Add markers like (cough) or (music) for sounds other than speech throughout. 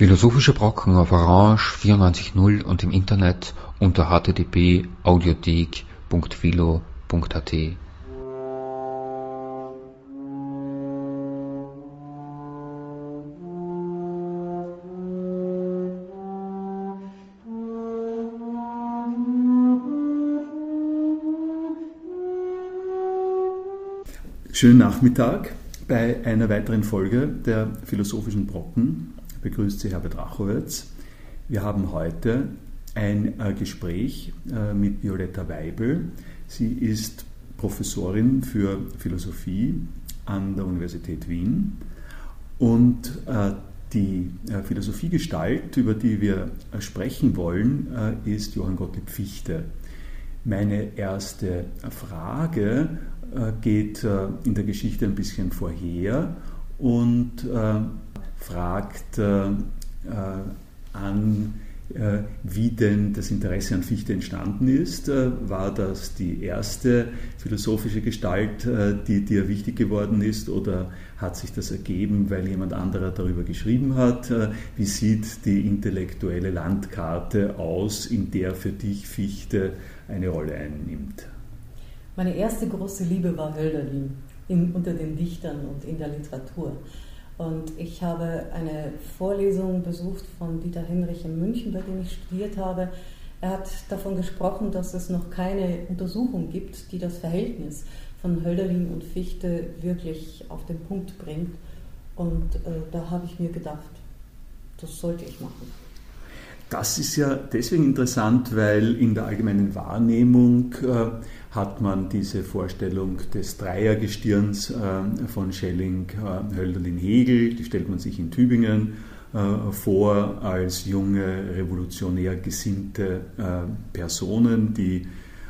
Philosophische Brocken auf Orange 94.0 und im Internet unter http://audiothek.philo.at. Schönen Nachmittag bei einer weiteren Folge der Philosophischen Brocken begrüßt Sie Herbert Rachowitz. Wir haben heute ein äh, Gespräch äh, mit Violetta Weibel. Sie ist Professorin für Philosophie an der Universität Wien und äh, die Philosophiegestalt, über die wir sprechen wollen, ist Johann Gottlieb Fichte. Meine erste Frage geht in der Geschichte ein bisschen vorher und fragt äh, äh, an, äh, wie denn das Interesse an Fichte entstanden ist. Äh, war das die erste philosophische Gestalt, äh, die dir wichtig geworden ist, oder hat sich das ergeben, weil jemand anderer darüber geschrieben hat? Äh, wie sieht die intellektuelle Landkarte aus, in der für dich Fichte eine Rolle einnimmt? Meine erste große Liebe war Hölderlin in, unter den Dichtern und in der Literatur. Und ich habe eine Vorlesung besucht von Dieter Hinrich in München, bei dem ich studiert habe. Er hat davon gesprochen, dass es noch keine Untersuchung gibt, die das Verhältnis von Hölderlin und Fichte wirklich auf den Punkt bringt. Und äh, da habe ich mir gedacht, das sollte ich machen. Das ist ja deswegen interessant, weil in der allgemeinen Wahrnehmung äh, hat man diese Vorstellung des Dreiergestirns äh, von Schelling, äh, Hölderlin, Hegel, die stellt man sich in Tübingen äh, vor als junge, revolutionär gesinnte äh, Personen, die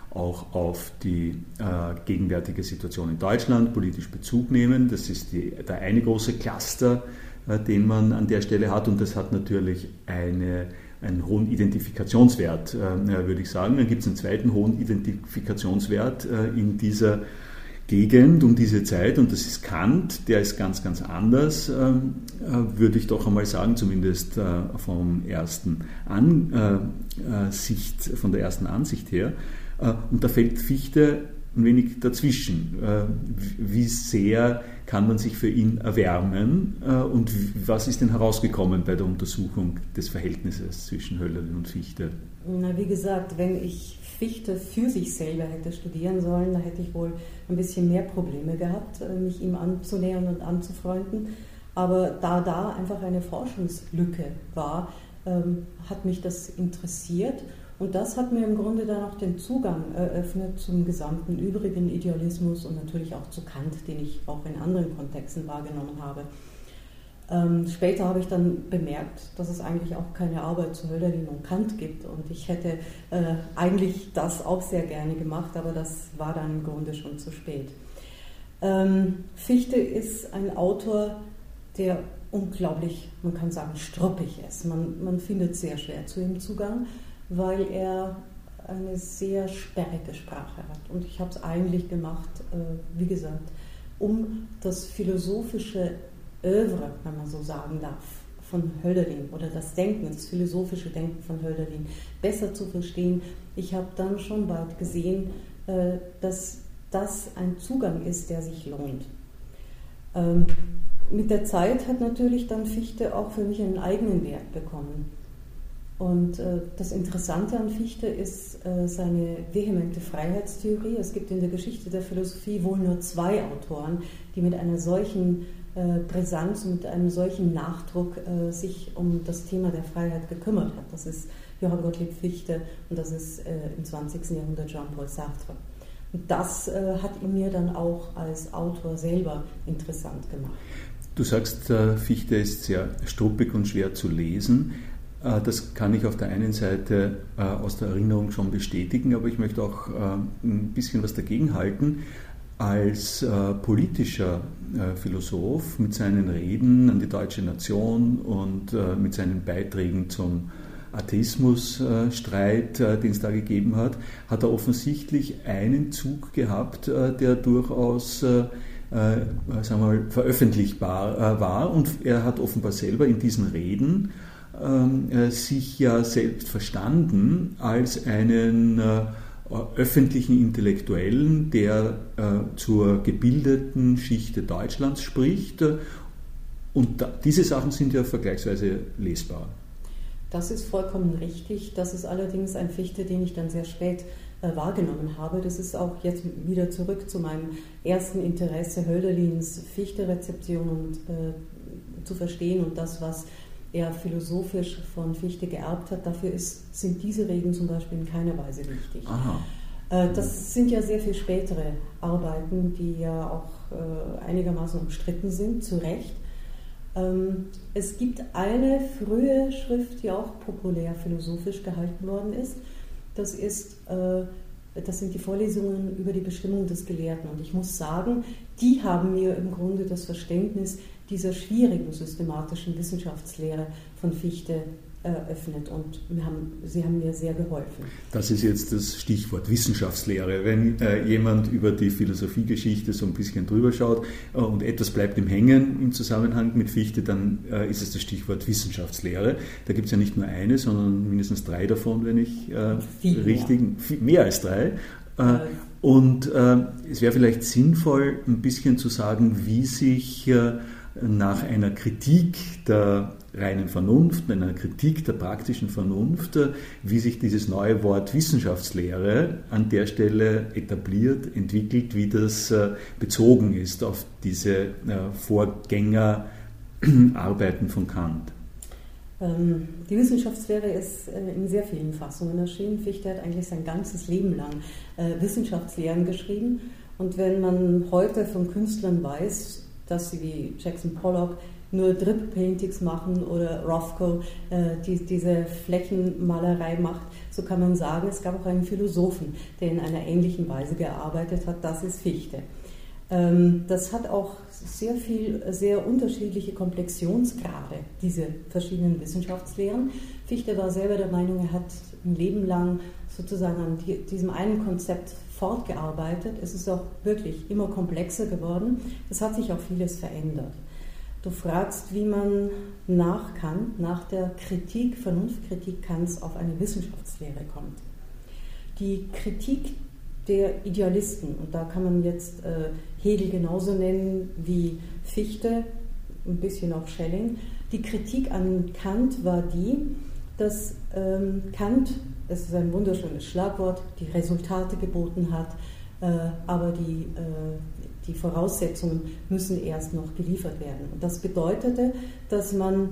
auch auf die äh, gegenwärtige Situation in Deutschland politisch Bezug nehmen. Das ist die, der eine große Cluster, den man an der Stelle hat und das hat natürlich eine einen hohen Identifikationswert, äh, würde ich sagen. Dann gibt es einen zweiten hohen Identifikationswert äh, in dieser Gegend um diese Zeit und das ist Kant, der ist ganz, ganz anders, äh, würde ich doch einmal sagen, zumindest vom ersten Ansicht, von der ersten Ansicht her. Und da fällt Fichte ein wenig dazwischen. Wie sehr kann man sich für ihn erwärmen äh, und was ist denn herausgekommen bei der Untersuchung des Verhältnisses zwischen Hölderlin und Fichte? Na, wie gesagt, wenn ich Fichte für sich selber hätte studieren sollen, dann hätte ich wohl ein bisschen mehr Probleme gehabt, äh, mich ihm anzunähern und anzufreunden. Aber da da einfach eine Forschungslücke war, ähm, hat mich das interessiert und das hat mir im Grunde dann auch den Zugang eröffnet zum gesamten übrigen Idealismus und natürlich auch zu Kant, den ich auch in anderen Kontexten wahrgenommen habe. Ähm, später habe ich dann bemerkt, dass es eigentlich auch keine Arbeit zu Hölderlin und Kant gibt und ich hätte äh, eigentlich das auch sehr gerne gemacht, aber das war dann im Grunde schon zu spät. Ähm, Fichte ist ein Autor, der unglaublich, man kann sagen, struppig ist. Man, man findet sehr schwer zu ihm Zugang weil er eine sehr sperrige Sprache hat. Und ich habe es eigentlich gemacht, äh, wie gesagt, um das philosophische Övre, wenn man so sagen darf, von Hölderlin oder das Denken, das philosophische Denken von Hölderlin besser zu verstehen. Ich habe dann schon bald gesehen, äh, dass das ein Zugang ist, der sich lohnt. Ähm, mit der Zeit hat natürlich dann Fichte auch für mich einen eigenen Wert bekommen. Und äh, das Interessante an Fichte ist äh, seine vehemente Freiheitstheorie. Es gibt in der Geschichte der Philosophie wohl nur zwei Autoren, die mit einer solchen äh, Brisanz und mit einem solchen Nachdruck sich um das Thema der Freiheit gekümmert hat. Das ist Johann Gottlieb Fichte und das ist im 20. Jahrhundert Jean-Paul Sartre. Und das hat ihn mir dann auch als Autor selber interessant gemacht. Du sagst, Fichte ist sehr struppig und schwer zu lesen. Äh, das kann ich auf der einen Seite äh, aus der Erinnerung schon bestätigen, aber ich möchte auch äh, ein bisschen was dagegen halten. Als politischer Philosoph mit seinen Reden an die deutsche Nation und mit seinen Beiträgen zum Atheismusstreit, den es da gegeben hat, hat er offensichtlich einen Zug gehabt, der durchaus sagen wir mal, veröffentlichbar war. Und er hat offenbar selber in diesen Reden ähm, sich ja selbst verstanden als einen öffentlichen Intellektuellen, der zur gebildeten Schicht Deutschlands spricht. Und diese Sachen sind ja vergleichsweise lesbar. Das ist vollkommen richtig. Das ist allerdings ein Fichte, den ich dann sehr spät äh, wahrgenommen habe. Das ist auch jetzt wieder zurück zu meinem ersten Interesse, Hölderlins Fichte-Rezeption und äh, zu verstehen und das, was er philosophisch von Fichte geerbt hat. Dafür ist, sind diese Regeln zum Beispiel in keiner Weise wichtig. Aha. Äh, das sind ja sehr viel spätere Arbeiten, die ja auch äh, einigermaßen umstritten sind, zu Recht. Ähm, es gibt eine frühe Schrift, die auch populär philosophisch gehalten worden ist. Das, ist, äh, das sind die Vorlesungen über die Bestimmung des Gelehrten. Und ich muss sagen, die haben mir im Grunde das Verständnis dieser schwierigen systematischen Wissenschaftslehre von Fichte eröffnet und haben, sie haben mir sehr geholfen. Das ist jetzt das Stichwort Wissenschaftslehre. Wenn äh, jemand über die Philosophiegeschichte so ein bisschen drüber schaut äh, und etwas bleibt ihm hängen im Zusammenhang mit Fichte, dann äh, ist es das Stichwort Wissenschaftslehre. Da gibt es ja nicht nur eine, sondern mindestens drei davon, wenn ich äh, richtig, mehr. mehr als drei. Äh, und äh, es wäre vielleicht sinnvoll, ein bisschen zu sagen, wie sich nach einer Kritik der reinen Vernunft, einer Kritik der praktischen Vernunft, wie sich dieses neue Wort Wissenschaftslehre an der Stelle etabliert, entwickelt, wie das äh, bezogen ist auf diese äh, Vorgängerarbeiten von Kant. Ähm, die Wissenschaftslehre ist äh, in sehr vielen Fassungen erschienen. Fichte hat eigentlich sein ganzes Leben lang Wissenschaftslehren geschrieben. Und wenn man heute von Künstlern weiß, dass sie wie Jackson Pollock nur Drip-Paintings machen oder Rothko äh, die, diese Flächenmalerei macht, so kann man sagen, es gab auch einen Philosophen, der in einer ähnlichen Weise gearbeitet hat, das ist Fichte. Ähm, das hat auch sehr viel, sehr unterschiedliche Komplexionsgrade, diese verschiedenen Wissenschaftslehren. Fichte war selber der Meinung, er hat ein Leben lang sozusagen an die, diesem einen Konzept fortgearbeitet. Es ist auch wirklich immer komplexer geworden. Es hat sich auch vieles verändert. Du fragst, wie man nach Kant, nach der Kritik, Vernunftkritik Kants auf eine Wissenschaftslehre kommt. Die Kritik der Idealisten, und da kann man jetzt äh, Hegel genauso nennen wie Fichte, ein bisschen auch Schelling, die Kritik an Kant war die, dass ähm, Kant, es ist ein wunderschönes Schlagwort, die Resultate geboten hat, äh, aber die, äh, die Voraussetzungen müssen erst noch geliefert werden. Und das bedeutete, dass man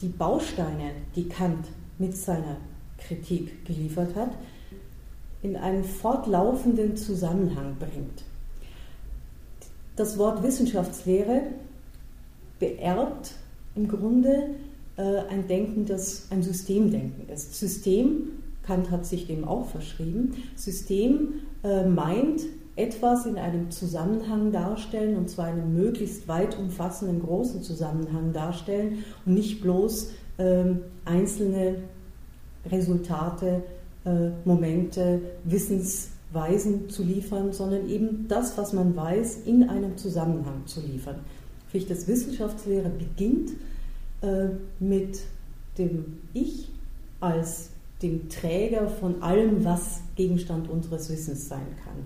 die Bausteine, die Kant mit seiner Kritik geliefert hat, in einen fortlaufenden Zusammenhang bringt. Das Wort Wissenschaftslehre beerbt im Grunde äh, ein Denken, das ein Systemdenken ist. System, Kant hat sich dem auch verschrieben, System äh, meint, etwas in einem Zusammenhang darstellen, und zwar einen möglichst weit umfassenden großen Zusammenhang darstellen und nicht bloß ähm, einzelne Resultate, äh, Momente, Wissensweisen zu liefern, sondern eben das, was man weiß, in einem Zusammenhang zu liefern. Fichtes Wissenschaftslehre beginnt äh, mit dem Ich als dem Träger von allem, was Gegenstand unseres Wissens sein kann.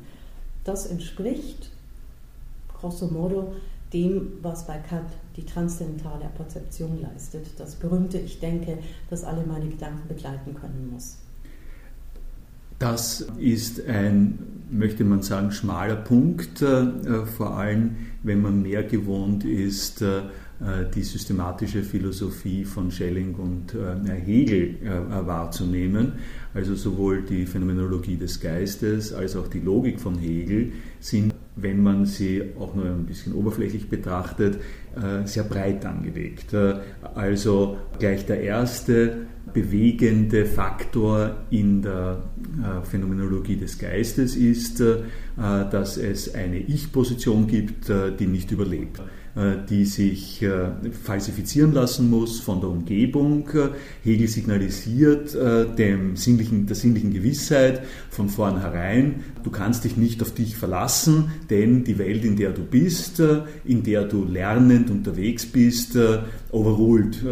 Das entspricht grosso modo dem, was bei Kant die transzendentale Perzeption leistet. Das berühmte Ich denke, das alle meine Gedanken begleiten können muss. Das ist ein, möchte man sagen, schmaler Punkt, äh, vor allem wenn man mehr gewohnt ist, äh, die systematische Philosophie von Schelling und äh, Hegel wahrzunehmen. Also sowohl die Phänomenologie des Geistes als auch die Logik von Hegel sind, wenn man sie auch nur ein bisschen oberflächlich betrachtet, äh, sehr breit angelegt. Äh, also gleich der erste bewegende Faktor in der äh, Phänomenologie des Geistes ist, dass es eine Ich-Position gibt, die nicht überlebt. Die sich falsifizieren lassen muss von der Umgebung. Hegel signalisiert dem sinnlichen, der sinnlichen Gewissheit von vornherein, du kannst dich nicht auf dich verlassen, denn die Welt, in der du bist, in der du lernend unterwegs bist, overruled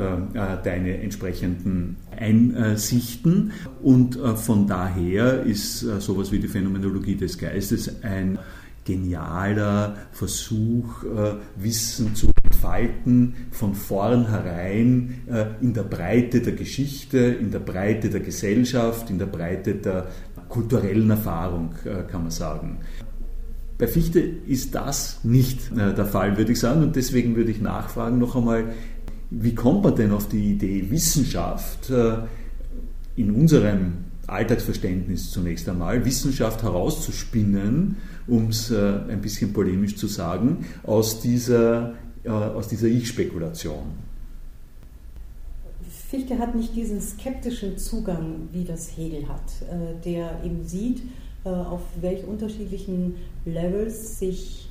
deine entsprechenden Einsichten und von daher ist sowas wie die Phänomenologie des Geistes ein genialer Versuch, äh, Wissen zu entfalten, von vornherein äh, in der Breite der Geschichte, in der Breite der Gesellschaft, in der Breite der kulturellen Erfahrung, äh, kann man sagen. Bei Fichte ist das nicht der Fall, würde ich sagen, und deswegen würde ich nachfragen noch einmal, wie kommt man denn auf die Idee, Wissenschaft in unserem Alltagsverständnis zunächst einmal, Wissenschaft herauszuspinnen, um es äh, ein bisschen polemisch zu sagen, aus dieser, äh, dieser Ich-Spekulation. Fichte hat nicht diesen skeptischen Zugang, wie das Hegel hat, äh, der eben sieht, äh, auf welch unterschiedlichen Levels sich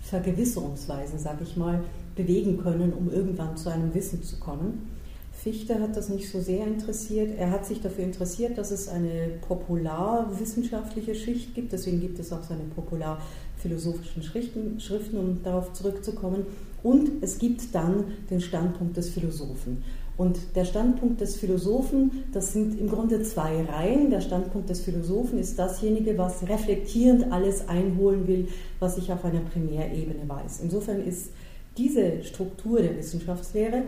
Vergewisserungsweisen, sage ich mal, bewegen können, um irgendwann zu einem Wissen zu kommen. Fichte hat das nicht so sehr interessiert. Er hat sich dafür interessiert, dass es eine popularwissenschaftliche Schicht gibt. Deswegen gibt es auch seine popularphilosophischen Schriften, Schriften, um darauf zurückzukommen. Und es gibt dann den Standpunkt des Philosophen. Und der Standpunkt des Philosophen, das sind im Grunde zwei Reihen. Der Standpunkt des Philosophen ist dasjenige, was reflektierend alles einholen will, was ich auf einer Primärebene weiß. Insofern ist diese Struktur der Wissenschaftslehre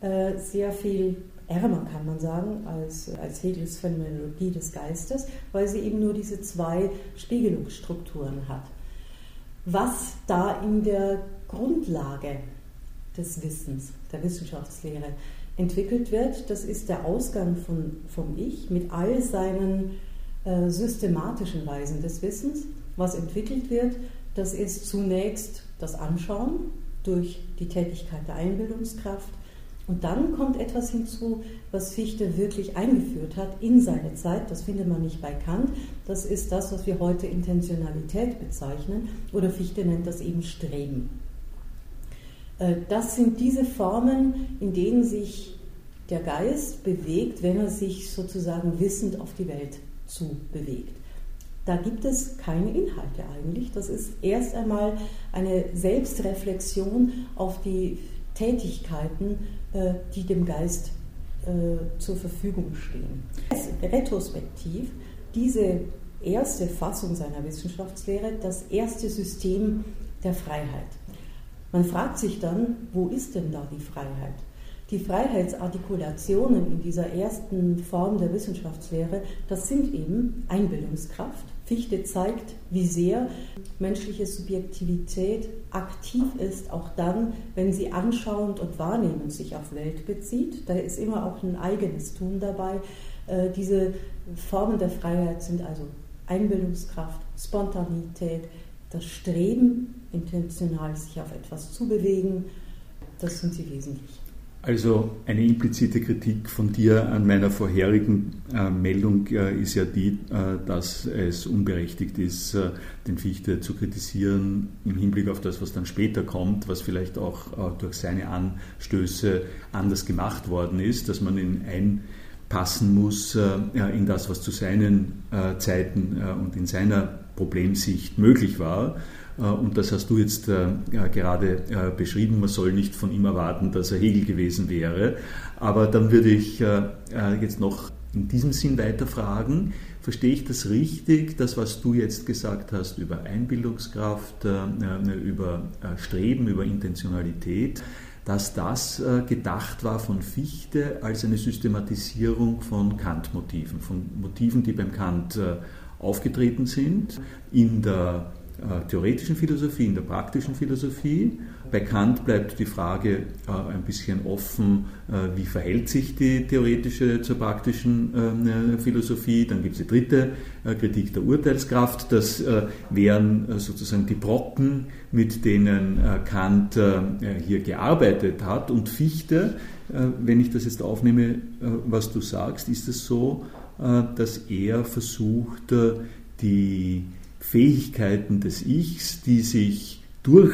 äh, sehr viel ärmer, kann man sagen, als, als Hegels Phänomenologie des Geistes, weil sie eben nur diese zwei Spiegelungsstrukturen hat. Was da in der Grundlage des Wissens, der Wissenschaftslehre entwickelt wird, das ist der Ausgang von, vom Ich mit all seinen äh, systematischen Weisen des Wissens. Was entwickelt wird, das ist zunächst das Anschauen durch die Tätigkeit der Einbildungskraft, und dann kommt etwas hinzu, was Fichte wirklich eingeführt hat in seine Zeit. Das findet man nicht bei Kant. Das ist das, was wir heute Intentionalität bezeichnen. Oder Fichte nennt das eben Streben. Äh, das sind diese Formen, in denen sich der Geist bewegt, wenn er sich sozusagen wissend auf die Welt zu bewegt. Da gibt es keine Inhalte eigentlich. Das ist erst einmal eine Selbstreflexion auf die Tätigkeiten, äh, die dem Geist äh, zur Verfügung stehen. Retrospektiv diese erste Fassung seiner Wissenschaftslehre, das erste System der Freiheit. Man fragt sich dann, wo ist denn da die Freiheit? Die Freiheitsartikulationen in dieser ersten Form der Wissenschaftslehre, das sind eben Einbildungskraft, Fichte zeigt, wie sehr menschliche Subjektivität aktiv ist, auch dann, wenn sie anschauend und wahrnehmend sich auf Welt bezieht. Da ist immer auch ein eigenes Tun dabei. Äh, diese Formen der Freiheit sind also Einbildungskraft, Spontanität, das Streben, intentional sich auf etwas zu bewegen. Das sind sie wesentlich. Also eine implizite Kritik von dir an meiner vorherigen äh, Meldung äh, ist ja die, äh, dass es unberechtigt ist, äh, den Fichte zu kritisieren im Hinblick auf das, was dann später kommt, was vielleicht auch äh, durch seine Anstöße anders gemacht worden ist, dass man ihn einpassen muss äh, in das, was zu seinen Zeiten und in seiner Problemsicht möglich war. Äh, und das hast du jetzt äh, gerade äh, beschrieben. Man soll nicht von ihm erwarten, dass er Hegel gewesen wäre. Aber dann würde ich jetzt noch in diesem Sinn weiter fragen. Verstehe ich das richtig, das, was du jetzt gesagt hast über Einbildungskraft, über Streben, über Intentionalität, dass das gedacht war von Fichte als eine Systematisierung von Kant-Motiven, von Motiven, die beim Kant aufgetreten sind, in der theoretischen Philosophie, in der praktischen Philosophie. Bei Kant bleibt die Frage äh, ein bisschen offen, äh, wie verhält sich die theoretische zur praktischen ähm, Philosophie. Dann gibt es die dritte Kritik der Urteilskraft. Das wären sozusagen die Brocken, mit denen Kant hier gearbeitet hat. Und Fichte, wenn ich das jetzt aufnehme, was du sagst, ist es so, dass er versucht, die Fähigkeiten des Ichs, die sich durch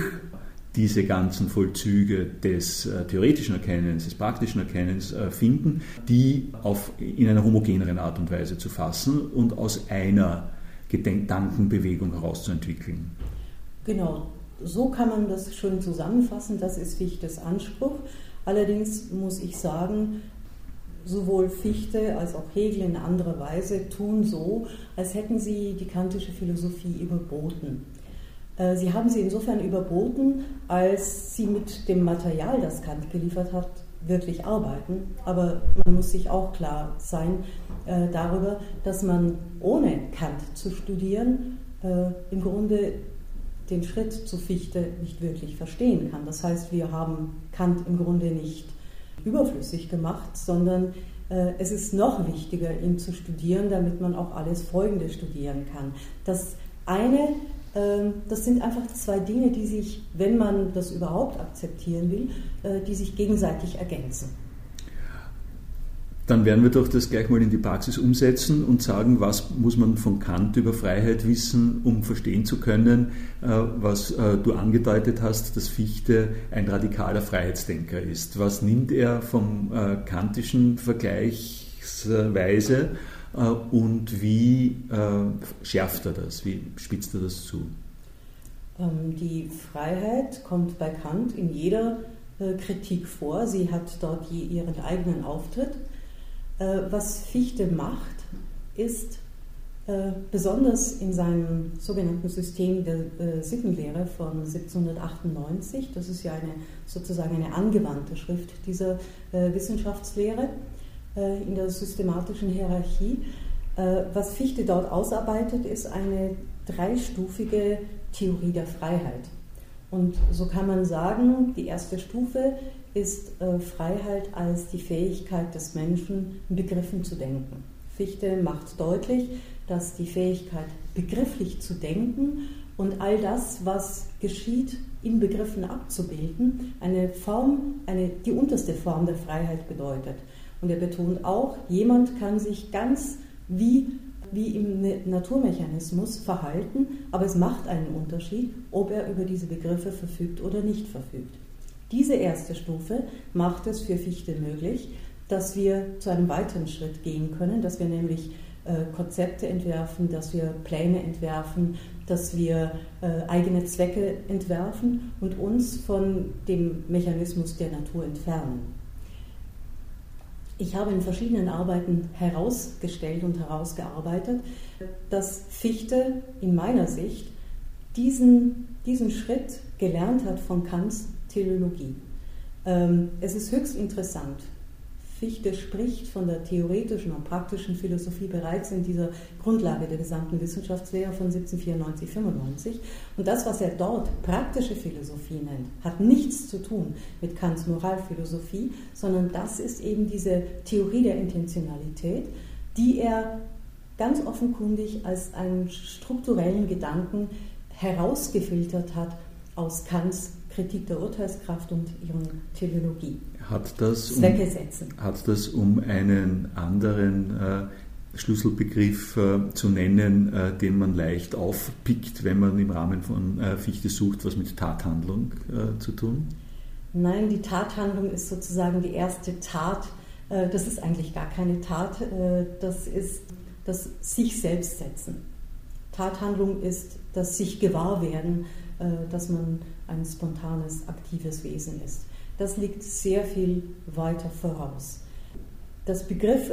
diese ganzen Vollzüge des äh, theoretischen Erkennens, des praktischen Erkennens äh, finden, die auf, in einer homogeneren Art und Weise zu fassen und aus einer Gedankenbewegung herauszuentwickeln. Genau, so kann man das schon zusammenfassen, das ist Fichtes Anspruch. Allerdings muss ich sagen, sowohl Fichte als auch Hegel in anderer Weise tun so, als hätten sie die kantische Philosophie überboten. Äh, sie haben sie insofern überboten, als sie mit dem Material, das Kant geliefert hat, wirklich arbeiten. Aber man muss sich auch klar sein äh, darüber, dass man ohne Kant zu studieren äh, im Grunde den Schritt zu Fichte nicht wirklich verstehen kann. Das heißt, wir haben Kant im Grunde nicht überflüssig gemacht, sondern äh, es ist noch wichtiger, ihn zu studieren, damit man auch alles Folgende studieren kann. Das eine, äh, das sind einfach zwei Dinge, die sich, wenn man das überhaupt akzeptieren will, äh, die sich gegenseitig ergänzen. Dann werden wir doch das gleich mal in die Praxis umsetzen und sagen, was muss man von Kant über Freiheit wissen, um verstehen zu können, äh, was äh, du angedeutet hast, dass Fichte ein radikaler Freiheitsdenker ist. Was nimmt er vom äh, kantischen Vergleichsweise und wie schärft er das, wie spitzt er das zu? Ähm, die Freiheit kommt bei Kant in jeder Kritik vor. Sie hat dort ihren eigenen Auftritt. Äh, was Fichte macht, ist äh, besonders in seinem sogenannten System der äh, Sittenlehre von 1798, das ist ja eine, sozusagen eine angewandte Schrift dieser Wissenschaftslehre in der systematischen Hierarchie, was Fichte dort ausarbeitet, ist eine dreistufige Theorie der Freiheit. Und so kann man sagen, die erste Stufe ist äh, Freiheit als die Fähigkeit des Menschen, in Begriffen zu denken. Fichte macht deutlich, dass die Fähigkeit, begrifflich zu denken und all das, was geschieht, in Begriffen abzubilden, eine Form, eine, die unterste Form der Freiheit bedeutet. Und er betont auch, jemand kann sich ganz wie, wie im Naturmechanismus verhalten, aber es macht einen Unterschied, ob er über diese Begriffe verfügt oder nicht verfügt. Diese erste Stufe macht es für Fichte möglich, dass wir zu einem weiteren Schritt gehen können, dass wir nämlich äh, Konzepte entwerfen, dass wir Pläne entwerfen, dass wir äh, eigene Zwecke entwerfen und uns von dem Mechanismus der Natur entfernen. Ich habe in verschiedenen Arbeiten herausgestellt und herausgearbeitet, dass Fichte in meiner Sicht diesen, diesen Schritt gelernt hat von Kants Teleologie. Ähm, es ist höchst interessant. Fichte spricht von der theoretischen und praktischen Philosophie bereits in dieser Grundlage der gesamten Wissenschaftslehre von 1794-95. Und das, was er dort praktische Philosophie nennt, hat nichts zu tun mit Kants Moralphilosophie, sondern das ist eben diese Theorie der Intentionalität, die er ganz offenkundig als einen strukturellen Gedanken herausgefiltert hat aus Kants Kritik der Urteilskraft und ihren Teleologie. Hat das, um, hat das um einen anderen äh, Schlüsselbegriff äh, zu nennen, äh, den man leicht aufpickt, wenn man im Rahmen von äh, Fichte sucht, was mit Tathandlung äh, zu tun? Nein, die Tathandlung ist sozusagen die erste Tat. Äh, das ist eigentlich gar keine Tat, das ist das sich selbst setzen. Tathandlung ist das sich gewahr werden, dass man ein spontanes, aktives Wesen ist. Das liegt sehr viel weiter voraus. Das Begriff,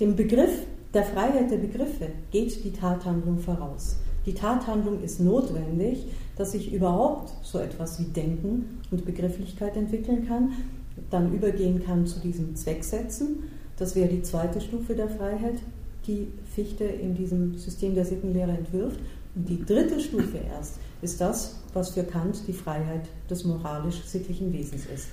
dem Begriff der Freiheit der Begriffe geht die Tathandlung voraus. Die Tathandlung ist notwendig, dass ich überhaupt so etwas wie Denken und Begrifflichkeit entwickeln kann, dann übergehen kann zu diesem Zwecksetzen. Das wäre die zweite Stufe der Freiheit, die Fichte in diesem System der Sittenlehre entwirft. Und die dritte Stufe erst ist das, was für Kant die Freiheit des moralisch-sittlichen Wesens ist.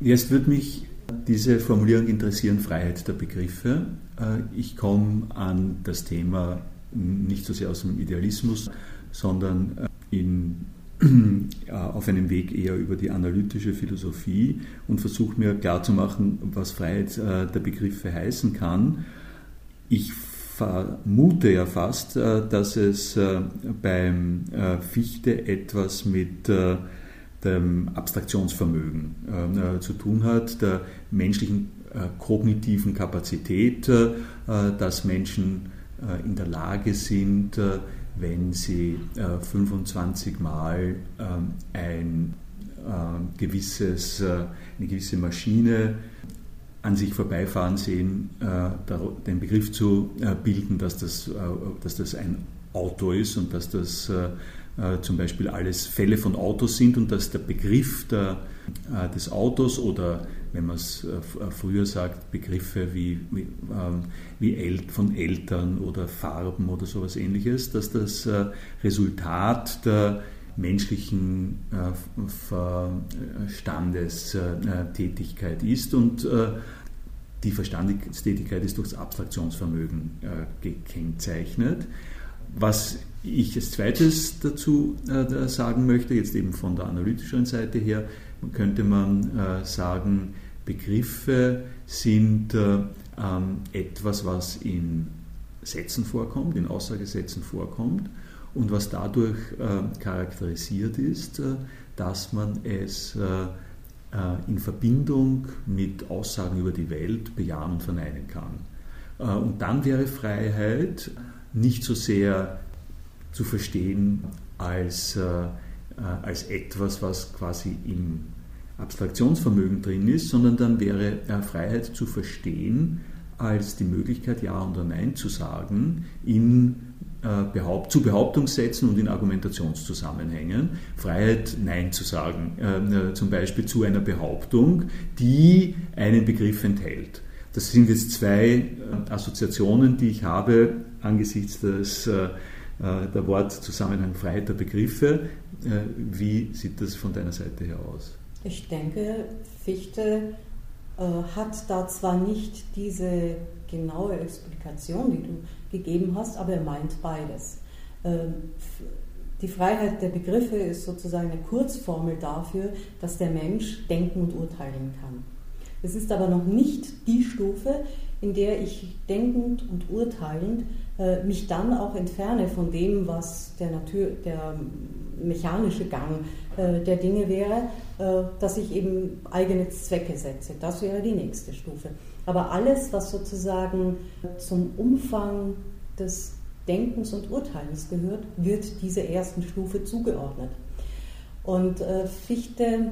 Jetzt würde mich diese Formulierung interessieren, Freiheit der Begriffe. Äh, ich komme an das Thema nicht so sehr aus dem Idealismus, sondern äh, in, (clears throat) äh, auf einem Weg eher über die analytische Philosophie und versuche mir klarzumachen, was Freiheit der Begriffe heißen kann. Ich vermute ja fast, dass es beim Fichte etwas mit dem Abstraktionsvermögen äh, zu tun hat, der menschlichen äh, kognitiven Kapazität, äh, dass Menschen äh, in der Lage sind, äh, wenn sie 25 äh, Mal ein gewisses, eine gewisse Maschine an sich vorbeifahren sehen, den Begriff zu bilden, dass das, dass das ein Auto ist und dass das äh, zum Beispiel alles Fälle von Autos sind und dass der Begriff der, äh, des Autos oder wenn man es äh, früher sagt, Begriffe wie, wie, ähm, wie El von Eltern oder Farben oder sowas ähnliches, dass das Resultat der menschlichen Verstandestätigkeit ist und die Verstandstätigkeit ist durch das Abstraktionsvermögen gekennzeichnet. Was ich als zweites dazu äh, sagen möchte, jetzt eben von der analytischeren Seite her, könnte man äh, sagen, Begriffe sind äh, ähm, etwas, was in Sätzen vorkommt, in Aussagesätzen vorkommt und was dadurch charakterisiert ist, dass man es in Verbindung mit Aussagen über die Welt bejahen und verneinen kann. Und dann wäre Freiheit nicht so sehr zu verstehen als, äh, äh, als etwas, was quasi im Abstraktionsvermögen drin ist, sondern dann wäre äh, Freiheit zu verstehen als die Möglichkeit, Ja oder Nein zu sagen in Behaupt, zu Behauptungssätzen und in Argumentationszusammenhängen. Freiheit, Nein zu sagen, äh, zum Beispiel zu einer Behauptung, die einen Begriff enthält. Das sind jetzt zwei Assoziationen, die ich habe angesichts des äh, äh, der Wortzusammenhang Freiheit der Begriffe. Äh, wie sieht das von deiner Seite her aus? Ich denke, Fichte äh, hat da zwar nicht diese genaue Explikation, die du gegeben hast, aber er meint beides. Die Freiheit der Begriffe ist sozusagen eine Kurzformel dafür, dass der Mensch denken und urteilen kann. Es ist aber noch nicht die Stufe, in der ich denkend und urteilend äh, mich dann auch entferne von dem, was der, Natur, der mechanische Gang äh, der Dinge wäre, äh, dass ich eben eigene Zwecke setze. Das wäre die nächste Stufe. Aber alles, was sozusagen zum Umfang des Denkens und Urteilens gehört, wird dieser ersten Stufe zugeordnet. Und Fichte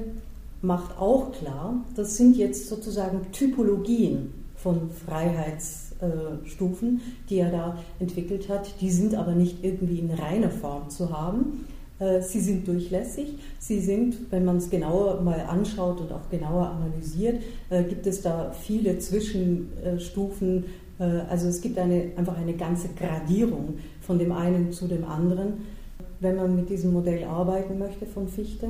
macht auch klar, das sind jetzt sozusagen Typologien von Freiheits- äh, Stufen, die er da entwickelt hat. Die sind aber nicht irgendwie in reiner Form zu haben. Äh, sie sind durchlässig. Sie sind, wenn man es genauer mal anschaut und auch genauer analysiert, äh, gibt es da viele Zwischenstufen. Also es gibt eine, einfach eine ganze Gradierung von dem einen zu dem anderen, wenn man mit diesem Modell arbeiten möchte von Fichte.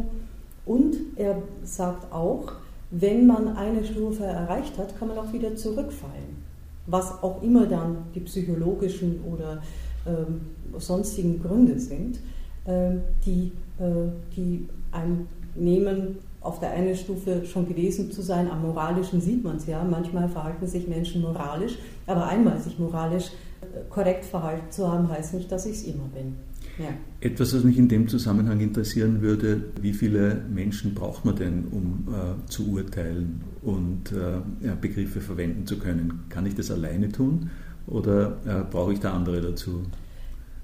Und er sagt auch, wenn man eine Stufe erreicht hat, kann man auch wieder zurückfallen was auch immer dann die psychologischen oder ähm, sonstigen Gründe sind, äh, die, äh, die einem nehmen, auf der einen Stufe schon gewesen zu sein. Am moralischen sieht man es ja. Manchmal verhalten sich Menschen moralisch, aber einmal sich moralisch äh, korrekt verhalten zu haben, heißt nicht, dass ich es immer bin. Ja. Etwas, was mich in dem Zusammenhang interessieren würde, wie viele Menschen braucht man denn, um äh, zu urteilen und äh, ja, Begriffe verwenden zu können? Kann ich das alleine tun oder äh, brauche ich da andere dazu?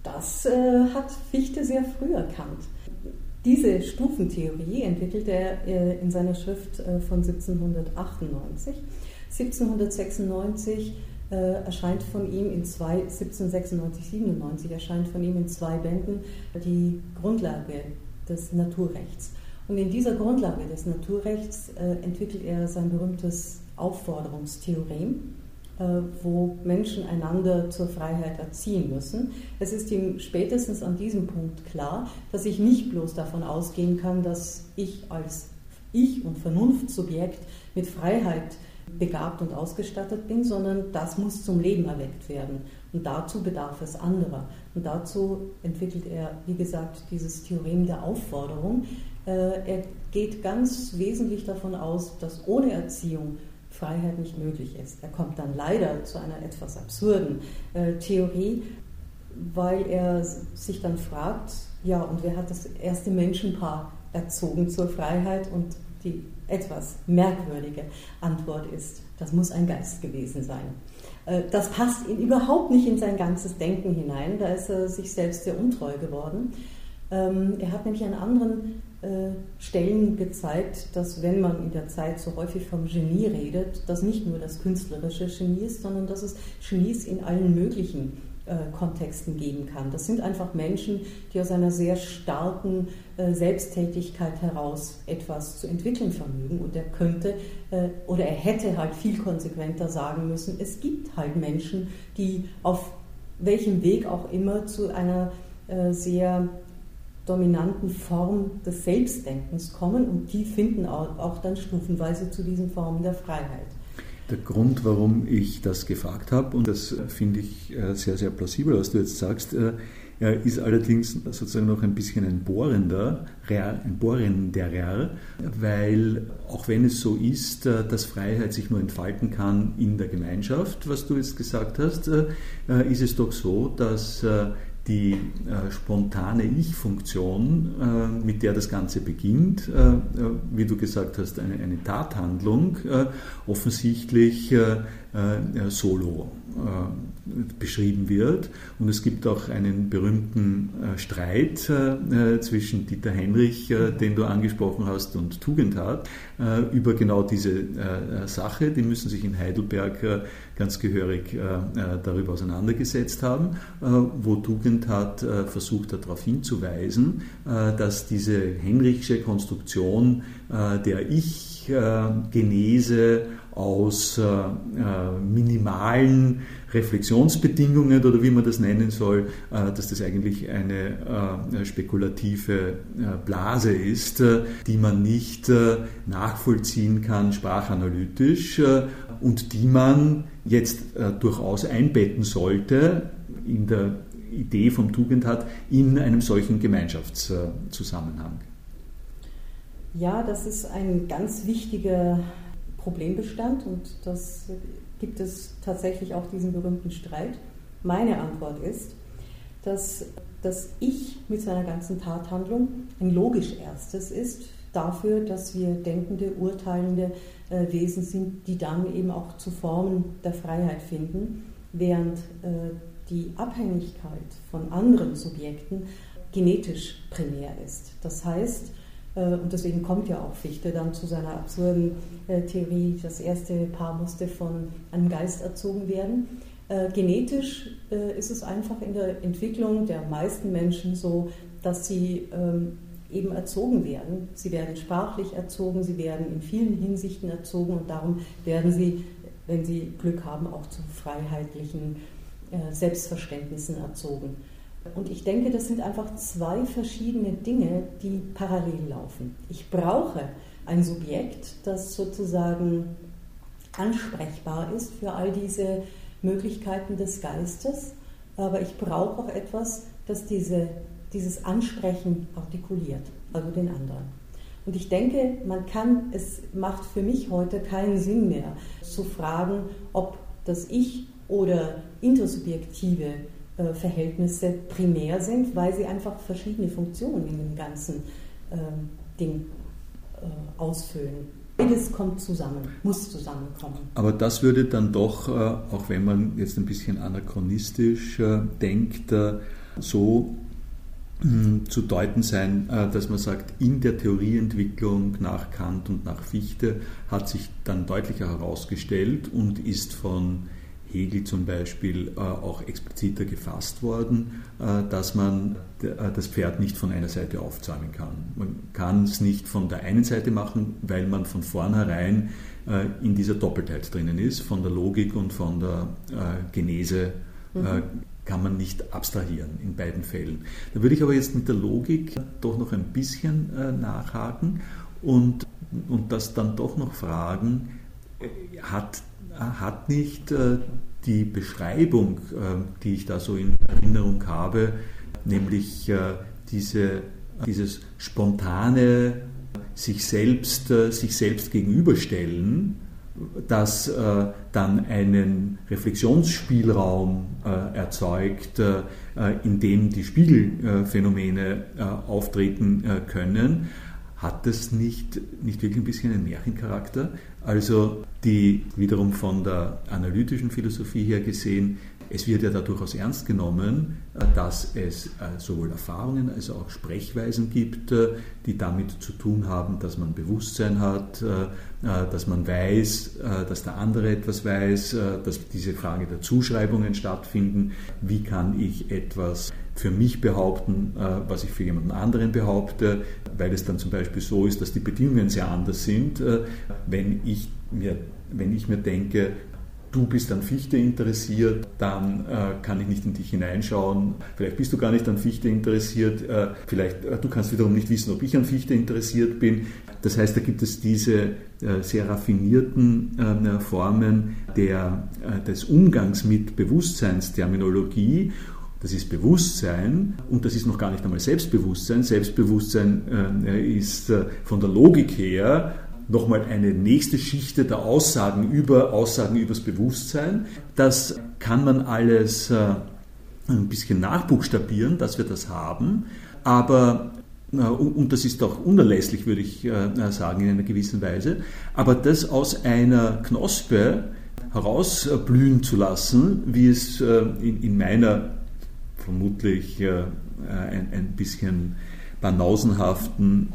Das äh, hat Fichte sehr früh erkannt. Diese Stufentheorie entwickelte er äh, in seiner Schrift äh, von 1798. 1796 äh, erscheint von ihm in zwei, 1796, 97 erscheint von ihm in zwei Bänden die Grundlage des Naturrechts. Und in dieser Grundlage des Naturrechts äh, entwickelt er sein berühmtes Aufforderungstheorem, äh, wo Menschen einander zur Freiheit erziehen müssen. Es ist ihm spätestens an diesem Punkt klar, dass ich nicht bloß davon ausgehen kann, dass ich als Ich und Vernunftsubjekt mit Freiheit begabt und ausgestattet bin, sondern das muss zum Leben erweckt werden. Und dazu bedarf es anderer. Und dazu entwickelt er, wie gesagt, dieses Theorem der Aufforderung. Äh, er geht ganz wesentlich davon aus, dass ohne Erziehung Freiheit nicht möglich ist. Er kommt dann leider zu einer etwas absurden äh, Theorie, weil er sich dann fragt, ja, und wer hat das erste Menschenpaar erzogen zur Freiheit? Und die etwas merkwürdige Antwort ist, das muss ein Geist gewesen sein. Äh, das passt ihn überhaupt nicht in sein ganzes Denken hinein, da ist er sich selbst sehr untreu geworden. Ähm, er hat nämlich an anderen äh, Stellen gezeigt, dass wenn man in der Zeit so häufig vom Genie redet, das nicht nur das künstlerische Genie ist, sondern dass es Genies in allen möglichen Kontexten geben kann. Das sind einfach Menschen, die aus einer sehr starken äh, Selbsttätigkeit heraus etwas zu entwickeln vermögen. Und er könnte äh, oder er hätte halt viel konsequenter sagen müssen, es gibt halt Menschen, die auf welchem Weg auch immer zu einer sehr dominanten Form des Selbstdenkens kommen und die finden auch dann stufenweise zu diesen Formen der Freiheit. Der Grund, warum ich das gefragt habe, und das finde ich äh, sehr, sehr plausibel, was du jetzt sagst, äh, ist allerdings sozusagen noch ein bisschen ein bohrender, ein bohrenderer, weil auch wenn es so ist, äh, dass Freiheit sich nur entfalten kann in der Gemeinschaft, was du jetzt gesagt hast, ist es doch so, dass die äh, spontane Ich-Funktion, äh, mit der das Ganze beginnt, äh, äh wie du gesagt hast, eine, eine Tathandlung, äh, offensichtlich äh, solo beschrieben wird. Und es gibt auch einen berühmten Streit zwischen Dieter Henrich, den du angesprochen hast, und Tugendhat über genau diese Sache. Die müssen sich in Heidelberg ganz gehörig darüber auseinandergesetzt haben, wo Tugendhat versucht hat, darauf hinzuweisen, dass diese Henrichsche Konstruktion der Ich-Genese aus äh, äh, minimalen Reflexionsbedingungen oder wie man das nennen soll, äh, dass das eigentlich eine äh, spekulative äh, Blase ist, äh, die man nicht nachvollziehen kann sprachanalytisch und die man jetzt durchaus einbetten sollte in der Idee vom Tugendhat in einem solchen Gemeinschaftszusammenhang. Ja, das ist ein ganz wichtiger Problembestand und das gibt es tatsächlich auch diesen berühmten Streit. Meine Antwort ist, dass das Ich mit seiner ganzen Tathandlung ein logisch erstes ist dafür, dass wir denkende, urteilende äh, Wesen sind, die dann eben auch zu Formen der Freiheit finden, während äh, die Abhängigkeit von anderen Subjekten genetisch primär ist. Das heißt, und deswegen kommt ja auch Fichte dann zu seiner absurden äh, Theorie, das erste Paar musste von einem Geist erzogen werden. Äh, genetisch ist es einfach in der Entwicklung der meisten Menschen so, dass sie ähm, eben erzogen werden. Sie werden sprachlich erzogen, sie werden in vielen Hinsichten erzogen und darum werden sie, wenn sie Glück haben, auch zu freiheitlichen Selbstverständnissen erzogen. Und ich denke, das sind einfach zwei verschiedene Dinge, die parallel laufen. Ich brauche ein Subjekt, das sozusagen ansprechbar ist für all diese Möglichkeiten des Geistes, aber ich brauche auch etwas, das diese, dieses Ansprechen artikuliert, also den anderen. Und ich denke, man kann, es macht für mich heute keinen Sinn mehr zu fragen, ob das Ich oder intersubjektive Verhältnisse primär sind, weil sie einfach verschiedene Funktionen in dem ganzen ähm, Ding äh, ausfüllen. Beides kommt zusammen, muss zusammenkommen. Aber das würde dann doch, äh, auch wenn man jetzt ein bisschen anachronistisch denkt, so hm, zu deuten sein, dass man sagt, in der Theorieentwicklung nach Kant und nach Fichte hat sich dann deutlicher herausgestellt und ist von Hegel zum Beispiel äh, auch expliziter gefasst worden, äh, dass man äh, das Pferd nicht von einer Seite aufzäumen kann. Man kann es nicht von der einen Seite machen, weil man von vornherein in dieser Doppeltheit drinnen ist, von der Logik und von der Genese. Mhm. Kann man nicht abstrahieren in beiden Fällen. Da würde ich aber jetzt mit der Logik doch noch ein bisschen nachhaken und und das dann doch noch fragen, hat, hat nicht äh, die Beschreibung, äh, die ich da so in Erinnerung habe, nämlich äh, diese, dieses spontane sich selbst, sich selbst gegenüberstellen, das dann einen Reflexionsspielraum erzeugt, in dem die Spiegelphänomene auftreten können, hat das nicht, nicht wirklich ein bisschen einen Märchencharakter? Also die wiederum von der analytischen Philosophie her gesehen es wird ja da durchaus ernst genommen, äh, dass es äh, sowohl Erfahrungen als auch Sprechweisen gibt, äh, die damit zu tun haben, dass man Bewusstsein hat, dass man weiß, dass der andere etwas weiß, dass diese Frage der Zuschreibungen stattfinden. Wie kann ich etwas für mich behaupten, was ich für jemanden anderen behaupte, weil es dann zum Beispiel so ist, dass die Bedingungen sehr anders sind. Wenn ich mir, wenn ich mir denke, du bist an Fichte interessiert, dann äh, kann ich nicht in dich hineinschauen. Vielleicht bist du gar nicht an Fichte interessiert. Äh, vielleicht äh, du kannst wiederum nicht wissen, ob ich an Fichte interessiert bin. Das heißt, da gibt es diese äh, sehr raffinierten äh, Formen der, äh, des Umgangs mit Bewusstseinsterminologie. Das ist Bewusstsein und das ist noch gar nicht einmal Selbstbewusstsein. Selbstbewusstsein ist von der Logik her nochmal eine nächste Schicht der Aussagen über Aussagen übers Bewusstsein. Das kann man alles äh, ein bisschen nachbuchstabieren, dass wir das haben, aber äh, und das ist auch unerlässlich, würde ich äh, sagen, in einer gewissen Weise. Aber das aus einer Knospe herausblühen zu lassen, wie es in meiner vermutlich ein bisschen banausenhaften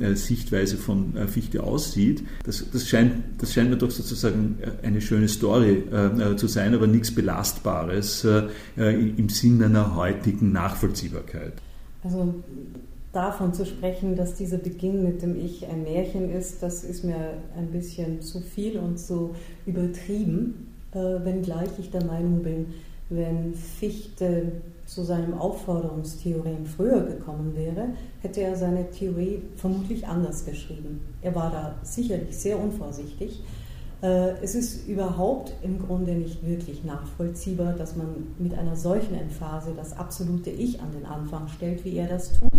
äh, Sichtweise von äh, Fichte aussieht. Das, das, scheint, das scheint mir doch sozusagen äh, eine schöne Story äh, äh, zu sein, aber nichts Belastbares äh, im Sinne einer heutigen Nachvollziehbarkeit. Also davon zu sprechen, dass dieser Beginn mit dem Ich ein Märchen ist, das ist mir ein bisschen zu viel und zu übertrieben, wenngleich ich der Meinung bin, wenn Fichte zu seinem Aufforderungstheorem früher gekommen wäre, hätte er seine Theorie vermutlich anders geschrieben. Er war da sicherlich sehr unvorsichtig. Äh, es ist überhaupt im Grunde nicht wirklich nachvollziehbar, dass man mit einer solchen Emphase das absolute Ich an den Anfang stellt, wie er das tut.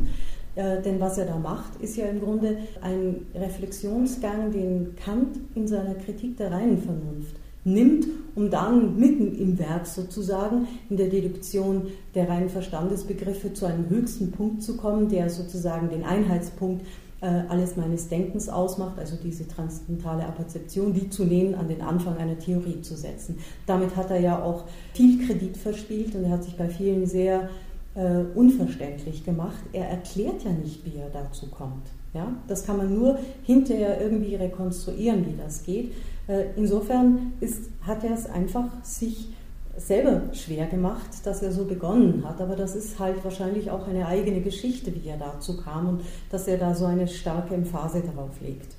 Äh, denn was er da macht, ist ja im Grunde ein Reflexionsgang, den Kant in seiner Kritik der reinen Vernunft nimmt, um dann mitten im Werk sozusagen in der Deduktion der reinen Verstandesbegriffe zu einem höchsten Punkt zu kommen, der sozusagen den Einheitspunkt äh, alles meines Denkens ausmacht, also diese transzendentale Apperzeption, die zu nehmen, an den Anfang einer Theorie zu setzen. Damit hat er ja auch viel Kredit verspielt und er hat sich bei vielen sehr äh, unverständlich gemacht. Er erklärt ja nicht, wie er dazu kommt. Ja? Das kann man nur hinterher irgendwie rekonstruieren, wie das geht. Äh, insofern ist, hat er es einfach sich selber schwer gemacht, dass er so begonnen hat. Aber das ist halt wahrscheinlich auch eine eigene Geschichte, wie er dazu kam und dass er da so eine starke Emphase darauf legt.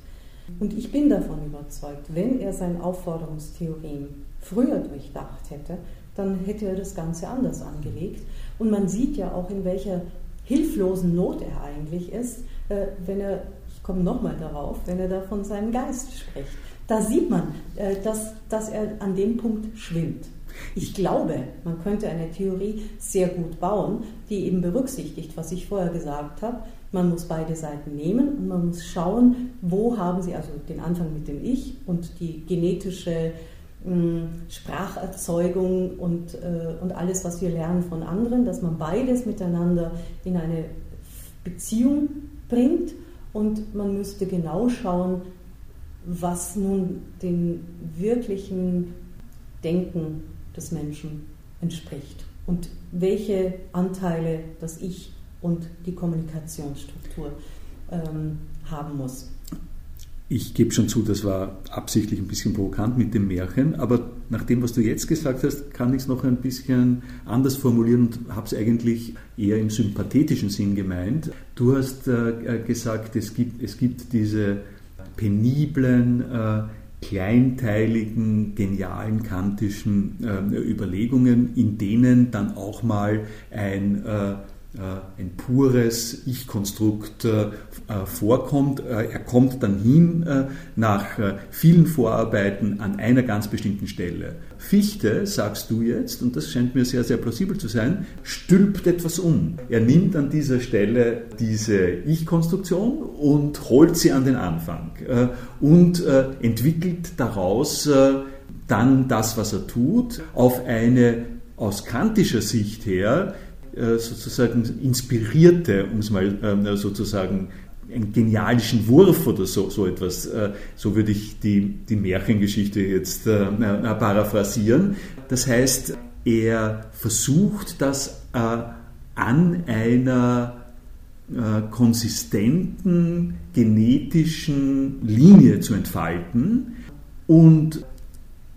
Und ich bin davon überzeugt, wenn er sein Aufforderungstheorem früher durchdacht hätte, dann hätte er das Ganze anders angelegt. Und man sieht ja auch, in welcher hilflosen Not er eigentlich ist, äh, wenn er, ich komme nochmal darauf, wenn er da von seinem Geist spricht. Da sieht man, äh, dass, dass er an dem Punkt schwimmt. Ich glaube, man könnte eine Theorie sehr gut bauen, die eben berücksichtigt, was ich vorher gesagt habe. Man muss beide Seiten nehmen und man muss schauen, wo haben sie also den Anfang mit dem Ich und die genetische mh, Spracherzeugung und, äh, und alles, was wir lernen von anderen, dass man beides miteinander in eine Beziehung bringt und man müsste genau schauen, was nun dem wirklichen Denken des Menschen entspricht und welche Anteile das Ich und die Kommunikationsstruktur ähm, haben muss. Ich gebe schon zu, das war absichtlich ein bisschen provokant mit dem Märchen, aber nach dem, was du jetzt gesagt hast, kann ich es noch ein bisschen anders formulieren und habe es eigentlich eher im sympathetischen Sinn gemeint. Du hast äh, gesagt, es gibt, es gibt diese peniblen, äh, kleinteiligen, genialen kantischen äh, Überlegungen, in denen dann auch mal ein, äh, ein pures Ich-Konstrukt äh, vorkommt. Er kommt dann hin nach vielen Vorarbeiten an einer ganz bestimmten Stelle. Fichte, sagst du jetzt, und das scheint mir sehr, sehr plausibel zu sein, stülpt etwas um. Er nimmt an dieser Stelle diese Ich-Konstruktion und holt sie an den Anfang und entwickelt daraus dann das, was er tut, auf eine aus kantischer Sicht her äh, sozusagen inspirierte, um es mal ähm, sozusagen einen genialischen Wurf oder so, so etwas, äh, so würde ich die, die Märchengeschichte jetzt äh, paraphrasieren. Das heißt, er versucht das an einer konsistenten genetischen Linie zu entfalten und